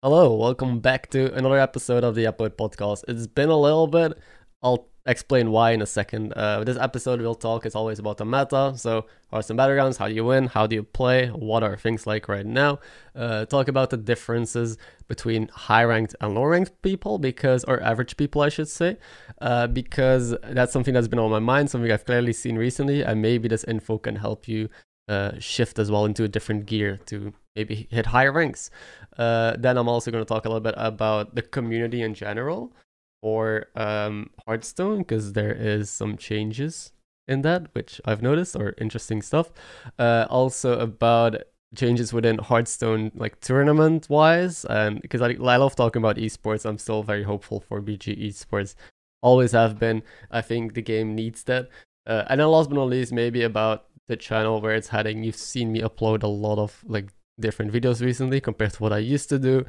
Hello, welcome back to another episode of the Upload Podcast. It's been a little bit. I'll explain why in a second. Uh, this episode we'll talk is always about the meta. So, are some battlegrounds? How do you win? How do you play? What are things like right now? Uh, talk about the differences between high ranked and low ranked people, because or average people, I should say, uh, because that's something that's been on my mind, something I've clearly seen recently, and maybe this info can help you uh, shift as well into a different gear to maybe hit higher ranks. Uh, then I'm also going to talk a little bit about the community in general for um, Hearthstone because there is some changes in that, which I've noticed or interesting stuff. Uh, also about changes within Hearthstone, like tournament wise, and because I, I love talking about esports, I'm still very hopeful for BG esports. Always have been. I think the game needs that. Uh, and then last but not least, maybe about the channel where it's heading. You've seen me upload a lot of like different videos recently compared to what I used to do,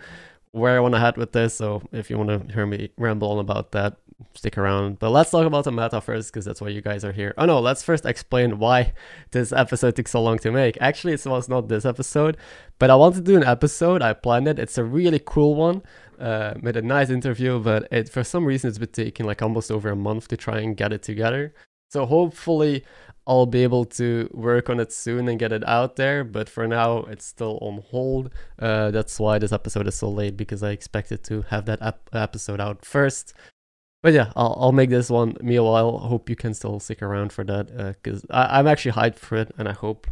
where I want to head with this. So if you want to hear me ramble on about that, stick around. But let's talk about the meta first, because that's why you guys are here. Oh no, let's first explain why this episode took so long to make. Actually, it was not this episode, but I wanted to do an episode. I planned it. It's a really cool one. Uh, made a nice interview, but it for some reason it's been taking like almost over a month to try and get it together. So hopefully I'll be able to work on it soon and get it out there, but for now it's still on hold. Uh, that's why this episode is so late because I expected to have that episode out first. But yeah, I'll, I'll make this one. Meanwhile, hope you can still stick around for that because uh, I'm actually hyped for it and I hope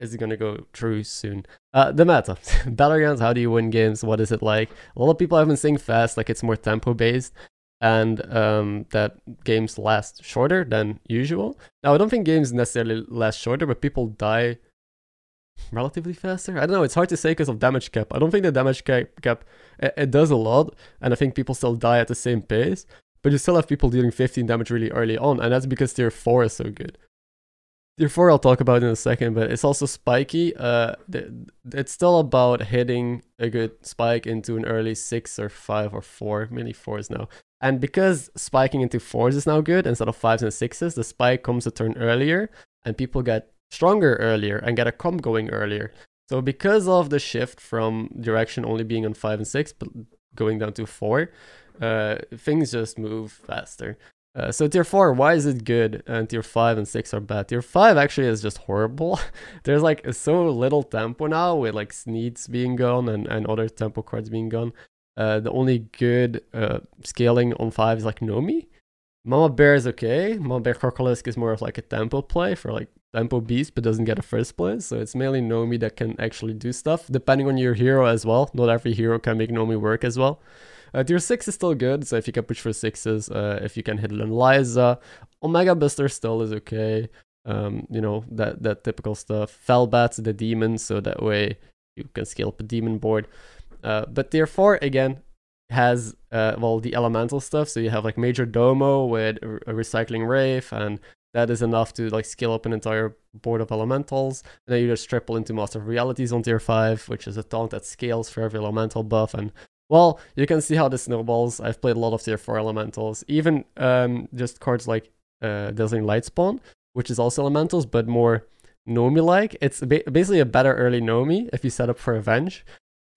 it's gonna go through soon. Uh, the meta, battlegrounds. How do you win games? What is it like? A lot of people have been saying fast, like it's more tempo based and um, that games last shorter than usual. Now, I don't think games necessarily last shorter, but people die relatively faster. I don't know. It's hard to say because of damage cap. I don't think the damage cap, cap it, it, does a lot, and I think people still die at the same pace. But you still have people dealing 15 damage really early on, and that's because tier 4 is so good. Tier 4 I'll talk about in a second, but it's also spiky. Uh, it's still about hitting a good spike into an early 6 or 5 or 4, mainly 4s now. And because spiking into fours is now good instead of fives and sixes, the spike comes a turn earlier and people get stronger earlier and get a comp going earlier. So because of the shift from direction only being on five and six, but going down to four, uh, things just move faster. Uh, so tier 4, why is it good? And tier 5 and 6 are bad. Tier 5 actually is just horrible. There's like so little tempo now with like Sneeds being gone and, and other tempo cards being gone. Uh, the only good uh, scaling on 5 is like Nomi. Mama Bear is okay. Mama Bear Crocolisk is more of like a tempo play for like tempo beast, but doesn't get a first place. So it's mainly Nomi that can actually do stuff, depending on your hero as well. Not every hero can make Nomi work as well. Uh, tier 6 is still good, so if you can push for 6s, uh, if you can hit an Liza, Omega Buster still is okay. Um, you know, that, that typical stuff. Felbat's the demon, so that way you can scale up a demon board. Uh, but tier 4, again, has, uh, well, the elemental stuff. So you have like Majordomo with a recycling Wraith, and that is enough to like scale up an entire board of elementals. And then you just triple into Master of Realities on tier 5, which is a taunt that scales for every elemental buff. And well, you can see how this snowballs. I've played a lot of tier 4 elementals, even um, just cards like uh, Dazzling Lightspawn, which is also elementals, but more Nomi like. It's ba- basically a better early Nomi if you set up for Avenge.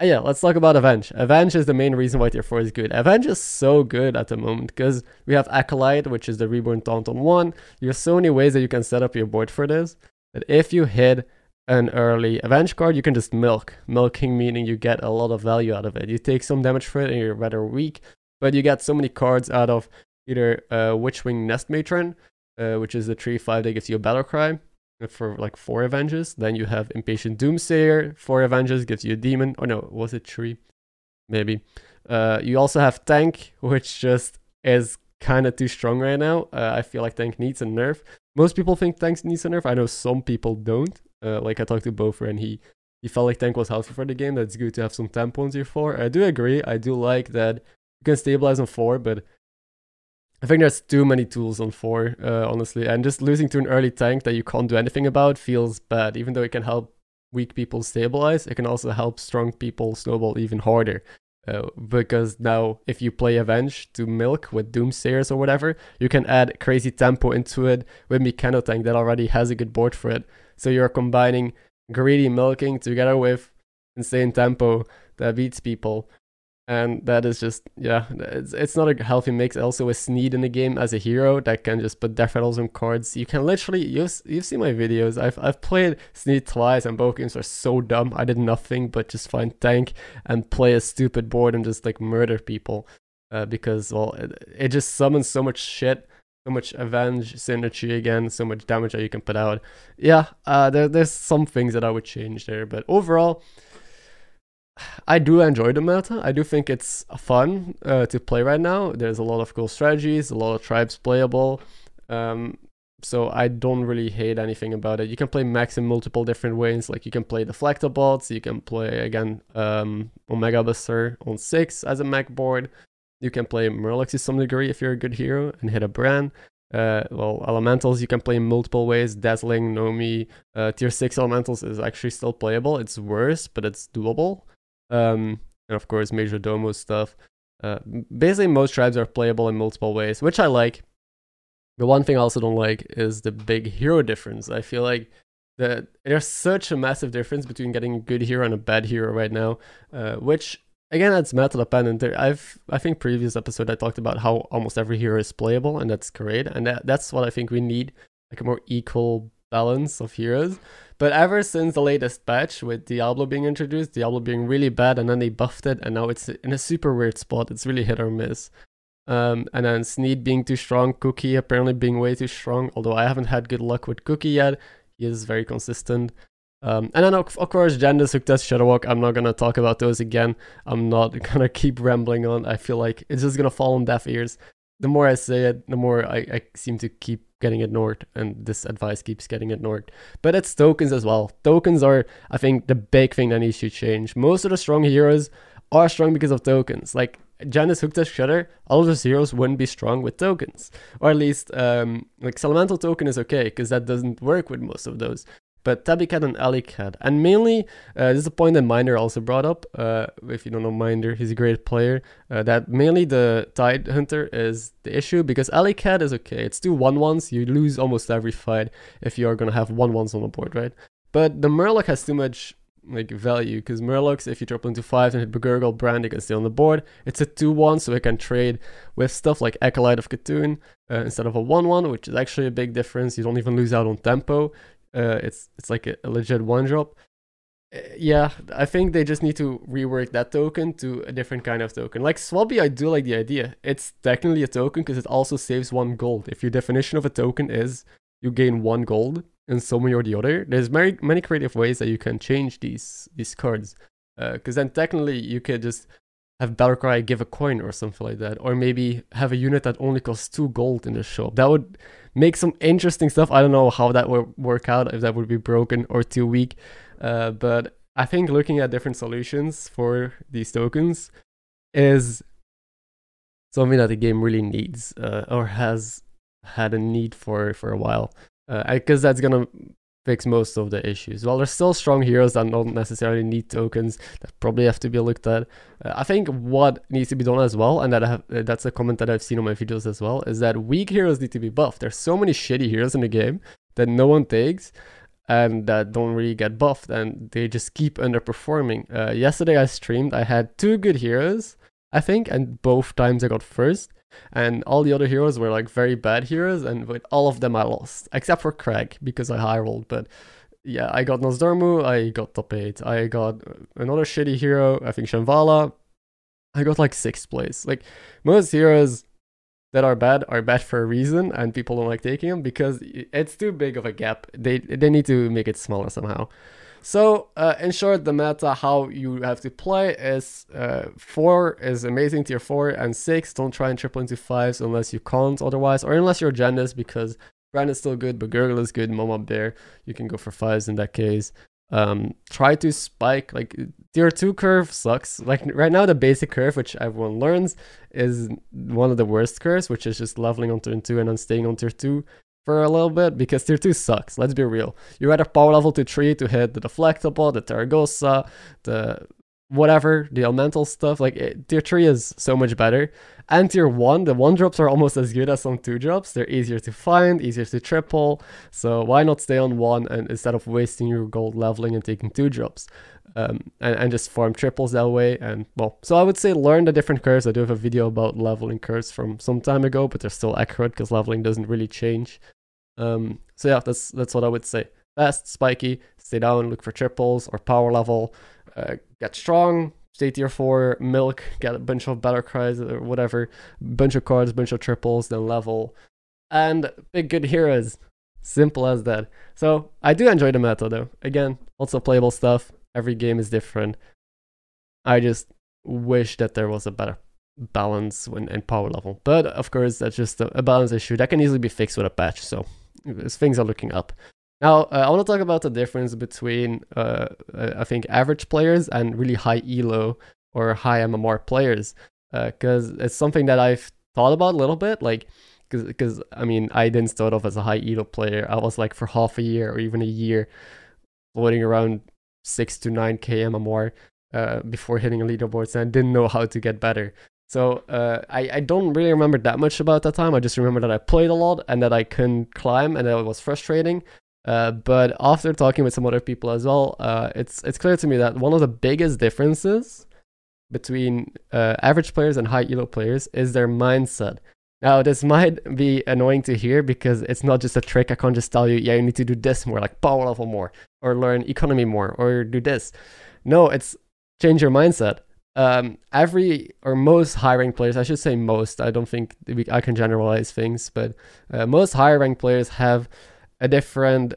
Uh, yeah, let's talk about Avenge. Avenge is the main reason why tier 4 is good. Avenge is so good at the moment because we have Acolyte, which is the Reborn Taunt on 1. You have so many ways that you can set up your board for this that if you hit an early Avenge card, you can just milk. Milking meaning you get a lot of value out of it. You take some damage for it and you're rather weak, but you get so many cards out of either uh, Witchwing Nestmatron, uh, which is the 3-5 that gives you a Battle Cry, for like four Avengers. Then you have Impatient Doomsayer, four Avengers, gives you a demon. Oh no, was it three? Maybe. Uh, you also have Tank, which just is kind of too strong right now. Uh, I feel like Tank needs a nerf. Most people think Tank needs a nerf. I know some people don't. Uh, like I talked to Bofer and he he felt like Tank was healthy for the game. That's good to have some on tier 4. I do agree. I do like that you can stabilize on 4, but I think there's too many tools on four, uh, honestly, and just losing to an early tank that you can't do anything about feels bad. Even though it can help weak people stabilize, it can also help strong people snowball even harder. Uh, because now, if you play Avenge to milk with Doomsayers or whatever, you can add crazy tempo into it with Mechano Tank that already has a good board for it. So you're combining greedy milking together with insane tempo that beats people. And that is just yeah it's, it's not a healthy mix also with sneed in the game as a hero that can just put death rattles on cards. You can literally you've, you've seen my videos. I've, I've played sneed twice and both games are so dumb. I did nothing but just find tank and play a stupid board and just like murder people uh, because well it, it just summons so much shit so much avenge synergy again so much damage that you can put out. Yeah uh, there, there's some things that i would change there but overall I do enjoy the meta. I do think it's fun uh, to play right now. There's a lot of cool strategies, a lot of tribes playable. Um, so I don't really hate anything about it. You can play Mechs in multiple different ways. Like you can play Deflect-o-Bots, you can play again um, Omega Buster on six as a mech board. You can play Murlocs to some degree if you're a good hero and hit a Brann. Uh, well, elementals you can play in multiple ways. Dazzling, Nomi, uh, tier six elementals is actually still playable. It's worse, but it's doable. Um, and of course, Majordomo stuff. Uh, basically, most tribes are playable in multiple ways, which I like. The one thing I also don't like is the big hero difference. I feel like that there's such a massive difference between getting a good hero and a bad hero right now, uh, which again that's meta dependent. I've I think previous episode I talked about how almost every hero is playable, and that's great, and that, that's what I think we need, like a more equal balance of heroes. But ever since the latest patch with Diablo being introduced, Diablo being really bad, and then they buffed it, and now it's in a super weird spot. It's really hit or miss. Um, and then Sneed being too strong, Cookie apparently being way too strong, although I haven't had good luck with Cookie yet. He is very consistent. Um, and then, of, course, Jandice, Hooktusk, Shudderwock, I'm not going to talk about those again. I'm not going to keep rambling on. I feel like it's just going to fall on deaf ears. The more I say it, the more I, I seem to keep getting ignored and this advice keeps getting ignored. But it's tokens as well. Tokens are i think the big thing that needs to change. Most of the strong heroes are strong because of tokens. Like Jandice Hooktusk Shudder, all of those heroes wouldn't be strong with tokens. Or at least, um, like Sellemental token is okay, because that doesn't work with most of those but Tabbycat and Alleycat. And mainly, uh, this is a point that Minder also brought up. Uh, if you don't know Minder, he's a great player. Uh, that mainly the Tidehunter is the issue because Alleycat is okay. It's two 1 1s. You lose almost every fight if you are going to have 1 1s on the board, right? But the Murloc has too much like value because Murlocs, if you drop into 5 and hit Begurgle Brand, you can stay on the board. It's a 2 1, so it can trade with stuff like Acolyte of C'Thun uh, instead of a 1 1, which is actually a big difference. You don't even lose out on tempo. Uh, it's it's like a, a legit one drop. Uh, yeah, I think they just need to rework that token to a different kind of token. Like Swabby, I do like the idea. It's technically a token because it also saves one gold. If your definition of a token is you gain one gold in some way or the other, there's many many creative ways that you can change these these cards. Because uh, then technically you could just have Battlecry give a coin or something like that, or maybe have a unit that only costs two gold in the shop. That would make some interesting stuff. I don't know how that would work out, if that would be broken or too weak. Uh, but I think looking at different solutions for these tokens is something that the game really needs uh, or has had a need for for a while. Because uh, that's gonna fix most of the issues. While there's still strong heroes that don't necessarily need tokens that probably have to be looked at. Uh, I think what needs to be done as well, and that have, uh, that's a comment that I've seen on my videos as well, is that weak heroes need to be buffed. There's so many shitty heroes in the game that no one takes and that don't really get buffed and they just keep underperforming. Uh, yesterday I streamed, I had two good heroes, I think, and both times I got first and all the other heroes were like very bad heroes, and with all of them I lost, except for Craig because I high rolled. But yeah, I got Nosdormu, I got top eight, I got another shitty hero, I think Shambhala. I got like sixth place. Like most heroes that are bad are bad for a reason, and people don't like taking them because it's too big of a gap. They they need to make it smaller somehow. So, uh, in short, the meta, how you have to play is uh, 4 is amazing tier 4, and 6, don't try and triple into 5s unless you can't otherwise, or unless you're Jandice, because Brann is still good, but Gurgle is good, Mama Bear, you can go for 5s in that case. Um, try to spike, like, tier 2 curve sucks. Like, right now, the basic curve, which everyone learns, is one of the worst curves, which is just leveling on turn 2 and then staying on tier 2 for a little bit because tier 2 sucks, let's be real. You're at a power level to 3 to hit the Deflect-o-Bot, the Tarecgosa, the whatever the elemental stuff like it, tier 3 is so much better. And tier 1 the 1 drops are almost as good as some 2 drops. They're easier to find easier to triple. So why not stay on 1 and instead of wasting your gold leveling and taking 2 drops um, and, and just farm triples that way? And well so i would say learn the different curves. I do have a video about leveling curves from some time ago but they're still accurate because leveling doesn't really change. Um, so yeah that's that's what i would say. Fast spiky stay down look for triples or power level uh, get strong, stay tier 4, milk, get a bunch of battle cries or whatever, bunch of cards, bunch of triples, then level, and pick good heroes. Simple as that. So I do enjoy the meta though. Again, lots of playable stuff. Every game is different. I just wish that there was a better balance when in power level. But of course, that's just a balance issue that can easily be fixed with a patch. So things are looking up. Now, uh, I want to talk about the difference between, uh, uh I think, average players and really high elo or high MMR players, because uh, it's something that I've thought about a little bit. Like, because I mean, I didn't start off as a high elo player. I was like for half a year or even a year, floating around six to nine k MMR uh, before hitting a leaderboards, and I didn't know how to get better. So uh, I, I don't really remember that much about that time. I just remember that I played a lot and that I couldn't climb and that it was frustrating. Uh, but after talking with some other people as well, uh, it's it's clear to me that one of the biggest differences between uh, average players and high elo players is their mindset. Now, this might be annoying to hear because it's not just a trick. I can't just tell you, yeah, you need to do this more, like power level more, or learn economy more, or do this. No, it's change your mindset. Um, every or most high ranked players, I should say most. I don't think we, I can generalize things, but uh, most high ranked players have a different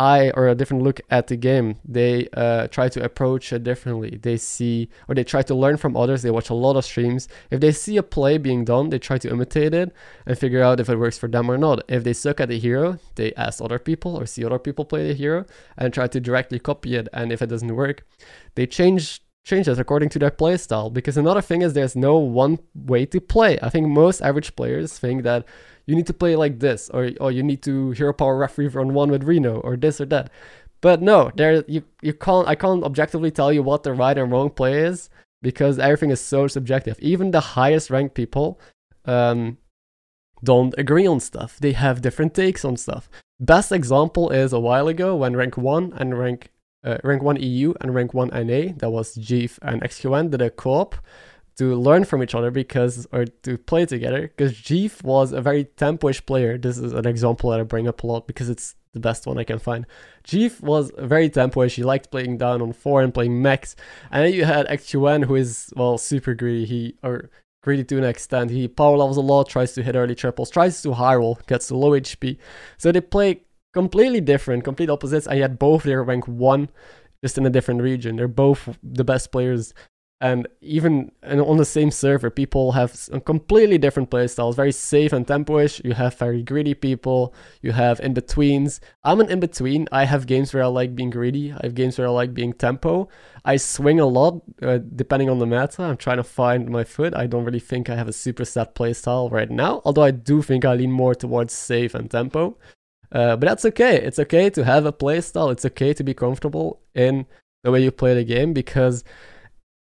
eye or a different look at the game. They uh, try to approach it differently. They see or they try to learn from others. They watch a lot of streams. If they see a play being done, they try to imitate it and figure out if it works for them or not. If they suck at the hero, they ask other people or see other people play the hero and try to directly copy it. And if it doesn't work, they change changes according to their play style because another thing is there's no one way to play. I think most average players think that you need to play like this, or or you need to hero power referee on one with Reno, or this or that. But no, there you you can't I can't objectively tell you what the right and wrong play is because everything is so subjective. Even the highest ranked people um, don't agree on stuff. They have different takes on stuff. Best example is a while ago when rank one and rank uh, rank one EU and rank one NA, that was Jeef and XQN did a co-op to learn from each other because or to play together because Jeef was a very tempo-ish player. This is an example that I bring up a lot because it's the best one I can find. Jeef was very tempo-ish. He liked playing down on four and playing mechs. And then you had XQN who is well super greedy. He or greedy to an extent. He power levels a lot, tries to hit early triples, tries to high roll, gets low HP. So they play completely different, complete opposites. And yet both they're rank one just in a different region. They're both the best players. And even on the same server people have completely different playstyles very safe and tempo-ish. You have very greedy people. You have in-betweens. I'm an in-between. I have games where i like being greedy. I have games where i like being tempo. I swing a lot uh, depending on the meta. I'm trying to find my foot. I don't really think i have a super set playstyle right now although i do think i lean more towards safe and tempo uh, but that's okay it's okay to have a playstyle it's okay to be comfortable in the way you play the game because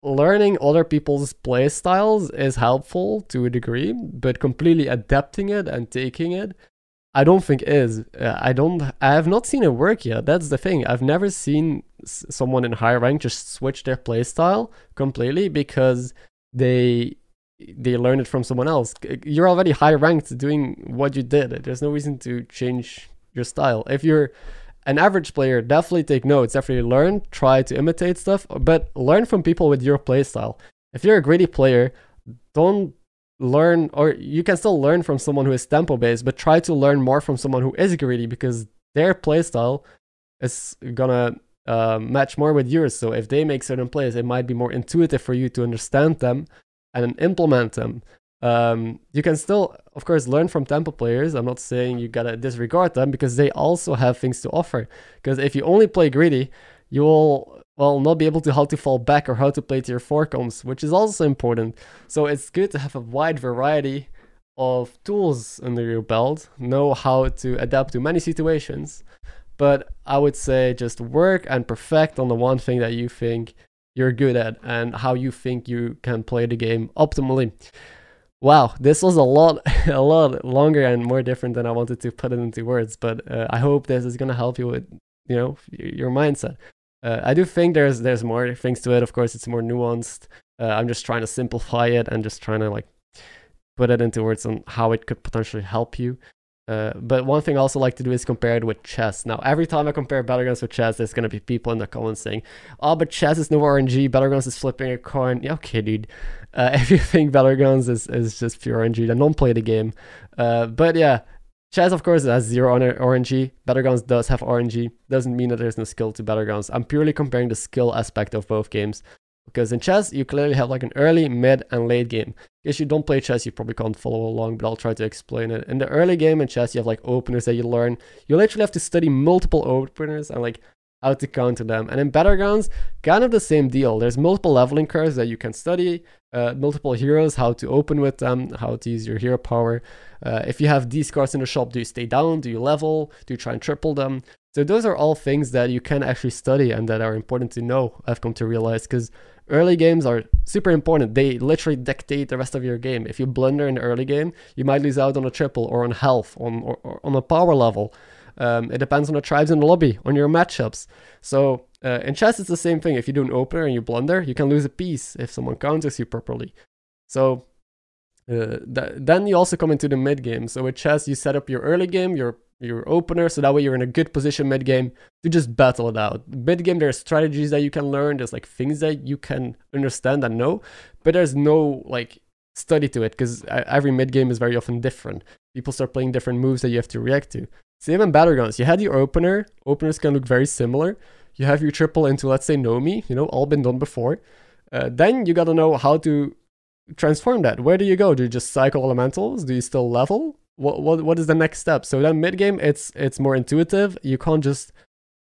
learning other people's play styles is helpful to a degree, but completely adapting it and taking it, I don't think is. Uh, I don't. I have not seen it work yet. That's the thing. I've never seen someone in higher rank just switch their play style completely because they they learn it from someone else. You're already high ranked doing what you did. There's no reason to change your style. If you're an average player definitely take notes, definitely learn, try to imitate stuff, but learn from people with your playstyle. If you're a greedy player, don't learn, or you can still learn from someone who is tempo based, but try to learn more from someone who is greedy because their playstyle is gonna uh, match more with yours. So if they make certain plays, it might be more intuitive for you to understand them and then implement them. Um, you can still, of course, learn from tempo players. I'm not saying you gotta disregard them because they also have things to offer. Because if you only play greedy, you will well not be able to how to fall back or how to play to your forecombs, which is also important. So it's good to have a wide variety of tools under your belt, know how to adapt to many situations. But I would say just work and perfect on the one thing that you think you're good at and how you think you can play the game optimally. Wow, this was a lot, a lot longer and more different than I wanted to put it into words. But uh, I hope this is gonna help you with, you know, your mindset. Uh, I do think there's there's more things to it. Of course, it's more nuanced. Uh, I'm just trying to simplify it and just trying to like put it into words on how it could potentially help you. Uh, but one thing I also like to do is compare it with chess. Now, every time I compare Battlegrounds with chess, there's going to be people in the comments saying, oh, but chess is no RNG, Battlegrounds is flipping a coin. Yeah, okay, dude. Uh, if you think Battlegrounds is, is just pure RNG, then don't play the game. Uh, but yeah, chess, of course, has zero RNG. Battlegrounds does have RNG. Doesn't mean that there's no skill to Battlegrounds. I'm purely comparing the skill aspect of both games. Because in chess, you clearly have like an early, mid, and late game. If you don't play chess, you probably can't follow along, but I'll try to explain it. In the early game in chess, you have like openers that you learn. You literally have to study multiple openers and like how to counter them. And in Battlegrounds, kind of the same deal. There's multiple leveling curves that you can study, uh, multiple heroes, how to open with them, how to use your hero power. Uh, if you have these cards in the shop, do you stay down? Do you level? Do you try and triple them? So those are all things that you can actually study and that are important to know, I've come to realize, because early games are super important. They literally dictate the rest of your game. If you blunder in the early game, you might lose out on a triple or on health, on or, or on a power level. Um, it depends on the tribes in the lobby, on your matchups. So uh, in chess, it's the same thing. If you do an opener and you blunder, you can lose a piece if someone counters you properly. So uh, th- then you also come into the mid game. So with chess, you set up your early game, your your opener, so that way you're in a good position mid game to just battle it out. Mid game, there's strategies that you can learn. There's like things that you can understand and know, but there's no like study to it because every mid game is very often different. People start playing different moves that you have to react to. Same in Battlegrounds. You had your opener. Openers can look very similar. You have your triple into, let's say, Nomi, you know, all been done before. Uh, then you got to know how to transform that. Where do you go? Do you just cycle elementals? Do you still level? What what what is the next step? So then mid game, it's it's more intuitive. You can't just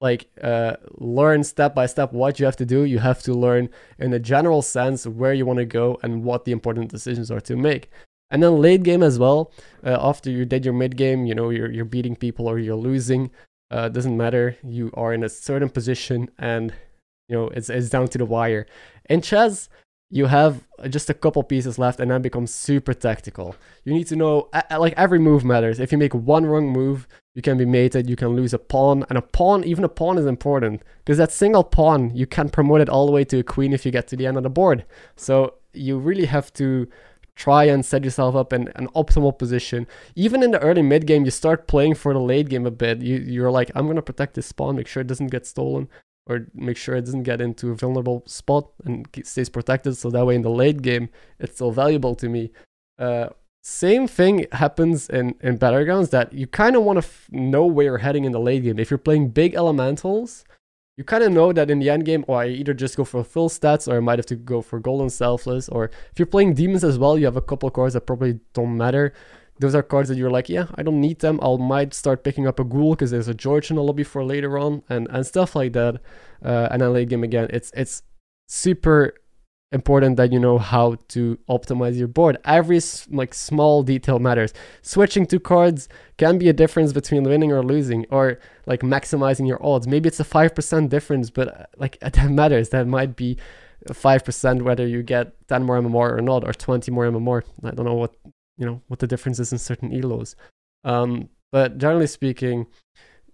like uh, learn step by step what you have to do. You have to learn in a general sense where you want to go and what the important decisions are to make. And then late game as well. Uh, after you did your mid game, you know you're you're beating people or you're losing. Uh, doesn't matter. You are in a certain position, and you know it's it's down to the wire. In chess, you have just a couple pieces left and then becomes super tactical. You need to know, like every move matters. If you make one wrong move, you can be mated, you can lose a pawn, and a pawn, even a pawn is important because that single pawn, you can promote it all the way to a queen if you get to the end of the board. So you really have to try and set yourself up in an optimal position. Even in the early mid game, you start playing for the late game a bit. You, you're like, I'm going to protect this pawn, make sure it doesn't get stolen or make sure it doesn't get into a vulnerable spot and stays protected. So that way in the late game it's still valuable to me. Uh, same thing happens in in battlegrounds that you kind of want to f- know where you're heading in the late game. If you're playing big elementals you kind of know that in the end game or oh, i either just go for full stats or i might have to go for golden selfless. Or if you're playing demons as well you have a couple cards that probably don't matter those are cards that you're like, yeah, I don't need them. I might start picking up a ghoul because there's a George in the lobby for later on, and and stuff like that. Uh, and then late game again, it's it's super important that you know how to optimize your board. Every like small detail matters. Switching two cards can be a difference between winning or losing, or like maximizing your odds. Maybe it's a five percent difference, but uh, like that matters. That might be five percent whether you get ten more MMR or not, or twenty more MMR. I don't know what you know what the difference is in certain elos. Um, but generally speaking,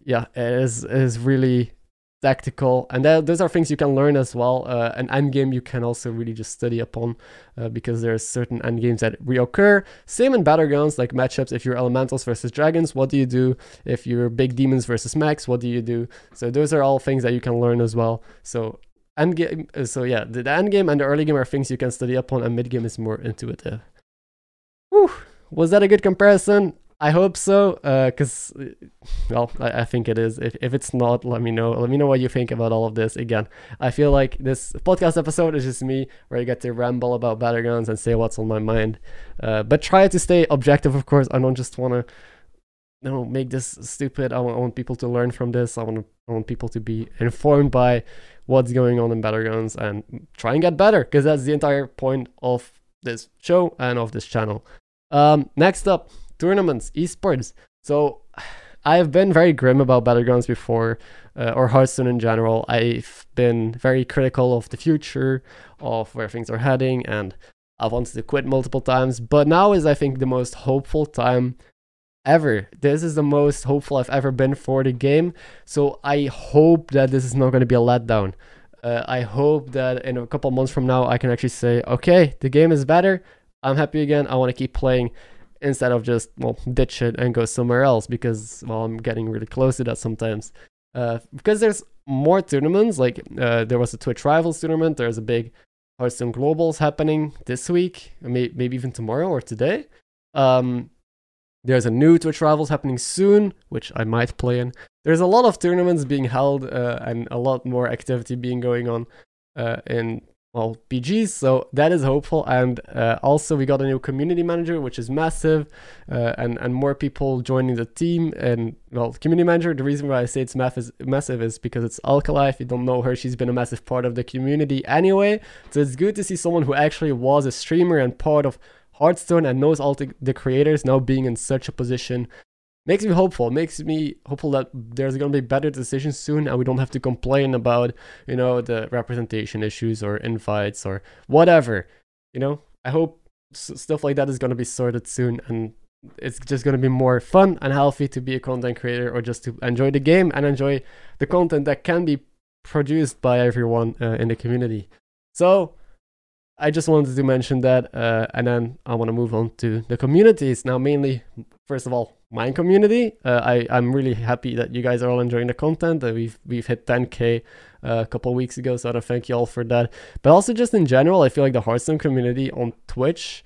yeah, it is is really tactical, and that, those are things you can learn as well. Uh, an end game you can also really just study upon uh, because there's certain end games that reoccur. Same in battlegrounds like matchups. If you're elementals versus dragons, what do you do? If you're big demons versus mechs, what do you do? So those are all things that you can learn as well. So end game. So yeah, the, the end game and the early game are things you can study upon, and mid game is more intuitive. Whew, was that a good comparison? I hope so, because, uh, well, I, I, think it is. If, if it's not, let me know. Let me know what you think about all of this. Again, I feel like this podcast episode is just me where I get to ramble about battlegrounds and say what's on my mind. Uh, but try to stay objective, of course. I don't just want to you know, make this stupid. I want, I want people to learn from this. I want, I want people to be informed by what's going on in battlegrounds and try and get better, because that's the entire point of this show and of this channel. Um, next up, tournaments, esports. So I've been very grim about Battlegrounds before, uh, or Hearthstone in general. I've been very critical of the future, of where things are heading, and I've wanted to quit multiple times. But now is, I think, the most hopeful time ever. This is the most hopeful I've ever been for the game. So I hope that this is not going to be a letdown. Uh, I hope that in a couple months from now, I can actually say, okay, the game is better. I'm happy again. I want to keep playing instead of just well ditch it and go somewhere else because well I'm getting really close to that sometimes. Uh, because there's more tournaments. Like uh, there was a Twitch Rivals tournament. There's a big Hearthstone Globals happening this week, may- maybe even tomorrow or today. Um, there's a new Twitch Rivals happening soon, which I might play in. There's a lot of tournaments being held uh, and a lot more activity being going on uh, in well BGs. So that is hopeful. And uh, also we got a new community manager, which is massive, uh, and and more people joining the team. And well, community manager. The reason why I say it's massive massive is because it's Alkali. If you don't know her, she's been a massive part of the community anyway. So it's good to see someone who actually was a streamer and part of Hearthstone and knows all the creators now being in such a position makes me hopeful makes me hopeful that there's going to be better decisions soon and we don't have to complain about you know the representation issues or invites or whatever you know? I hope stuff like that is going to be sorted soon and it's just going to be more fun and healthy to be a content creator or just to enjoy the game and enjoy the content that can be produced by everyone uh, in the community. So I just wanted to mention that, uh, and then I want to move on to the communities now. Mainly, first of all, my community. Uh, I I'm really happy that you guys are all enjoying the content. Uh, we've we've hit 10k uh, a couple weeks ago, so I want to thank you all for that. But also, just in general, I feel like the Hearthstone community on Twitch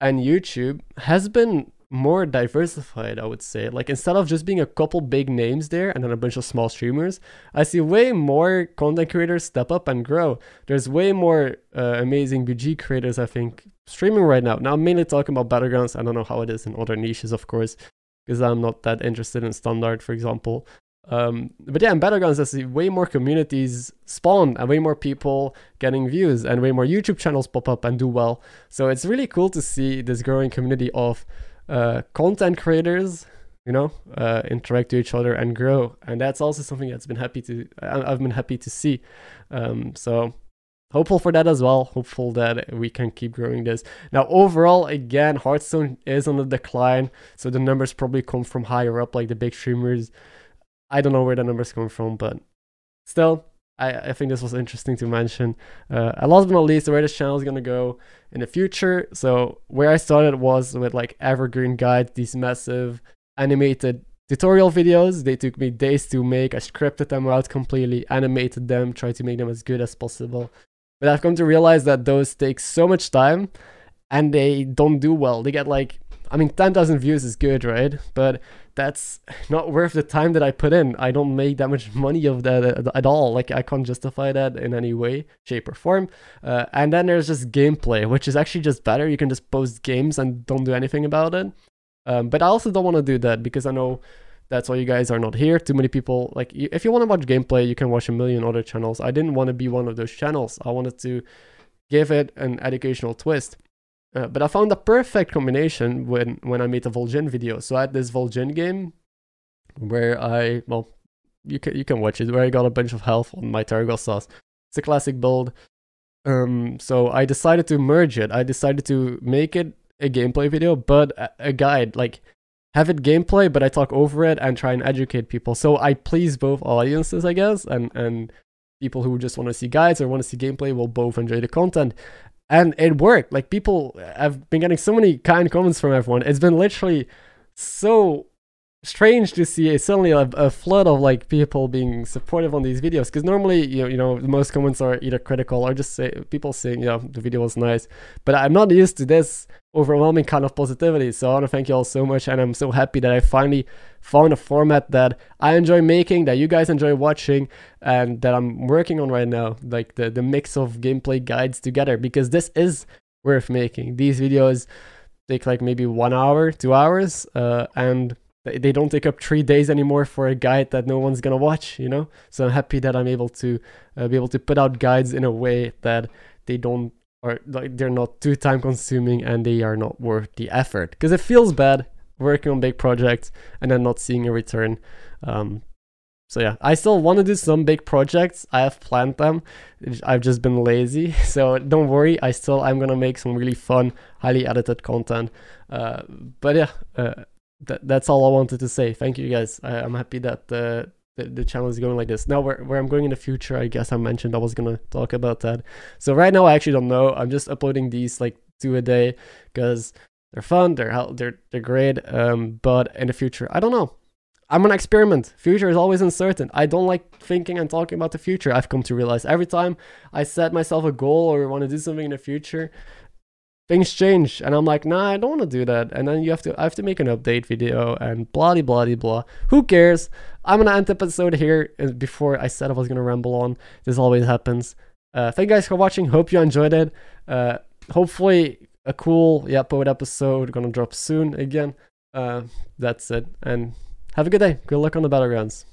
and YouTube has been more diversified, I would say. Like instead of just being a couple big names there and then a bunch of small streamers, I see way more content creators step up and grow. There's way more uh, amazing BG creators, I think, streaming right now. Now I'm mainly talking about battlegrounds. I don't know how it is in other niches, of course, because I'm not that interested in standard, for example. Um, but yeah, in Battlegrounds, I see way more communities spawn and way more people getting views and way more YouTube channels pop up and do well. So it's really cool to see this growing community of uh, content creators you know uh, interact with each other and grow. And that's also something that's been happy to i've been happy to see. Um, so hopeful for that as well. Hopeful that we can keep growing this. Now overall again hearthstone is on the decline. So the numbers probably come from higher up like the big streamers. I don't know where the numbers come from but still I, I think this was interesting to mention. Uh, last but not least, where this channel is gonna go in the future. So where I started was with like evergreen guides, these massive animated tutorial videos. They took me days to make. I scripted them out completely, animated them, tried to make them as good as possible. But I've come to realize that those take so much time and they don't do well. They get like I mean, 10,000 views is good, right? But that's not worth the time that I put in. I don't make that much money of that at all. Like, I can't justify that in any way, shape, or form. Uh, and then there's just gameplay, which is actually just better. You can just post games and don't do anything about it. Um, but I also don't want to do that because I know that's why you guys are not here. Too many people, like, if you want to watch gameplay, you can watch a million other channels. I didn't want to be one of those channels. I wanted to give it an educational twist. Uh, but I found a perfect combination when when I made the Vol'jin video. So I had this Vol'jin game where I well you can you can watch it where I got a bunch of health on my Tarecgosa. It's a classic build. Um, so I decided to merge it. I decided to make it a gameplay video, but a, a guide like have it gameplay, but I talk over it and try and educate people. So I please both audiences, I guess, and and people who just want to see guides or want to see gameplay will both enjoy the content and it worked. Like people have been getting so many kind comments from everyone. It's been literally so strange to see suddenly a, a, flood of like people being supportive on these videos because normally you know, you know most comments are either critical or just say people saying yeah the video was nice. But i'm not used to this overwhelming kind of positivity so i want to thank you all so much and i'm so happy that i finally found a format that i enjoy making that you guys enjoy watching and that i'm working on right now like the, the mix of gameplay guides together because this is worth making. These videos take like maybe one hour two hours uh, and they don't take up three days anymore for a guide that no one's gonna watch you know so i'm happy that i'm able to uh, be able to put out guides in a way that they don't or like they're not too time consuming and they are not worth the effort because it feels bad working on big projects and then not seeing a return. Um, so yeah, I still want to do some big projects. I have planned them. I've just been lazy. So don't worry. I still I'm gonna make some really fun, highly edited content. Uh, but yeah, uh, th- that's all I wanted to say. Thank you guys. I, am happy that the, the, the channel is going like this. Now where where I'm going in the future, I guess I mentioned I was gonna talk about that. So right now I actually don't know. I'm just uploading these like two a day because they're fun. They're they're they're great. Um, but in the future, I don't know. I'm an experiment. Future is always uncertain. I don't like thinking and talking about the future. I've come to realize every time I set myself a goal or want to do something in the future, things change, and I'm like, nah, I don't want to do that. And then you have to, I have to make an update video and blah blah blah blah. Who cares? I'm gonna end the episode here uh, before I said I was gonna ramble on. This always happens. Uh, thank you guys for watching. Hope you enjoyed it. Uh, hopefully a cool yeah poet episode gonna drop soon again. Uh, that's it and have a good day. Good luck on the battlegrounds.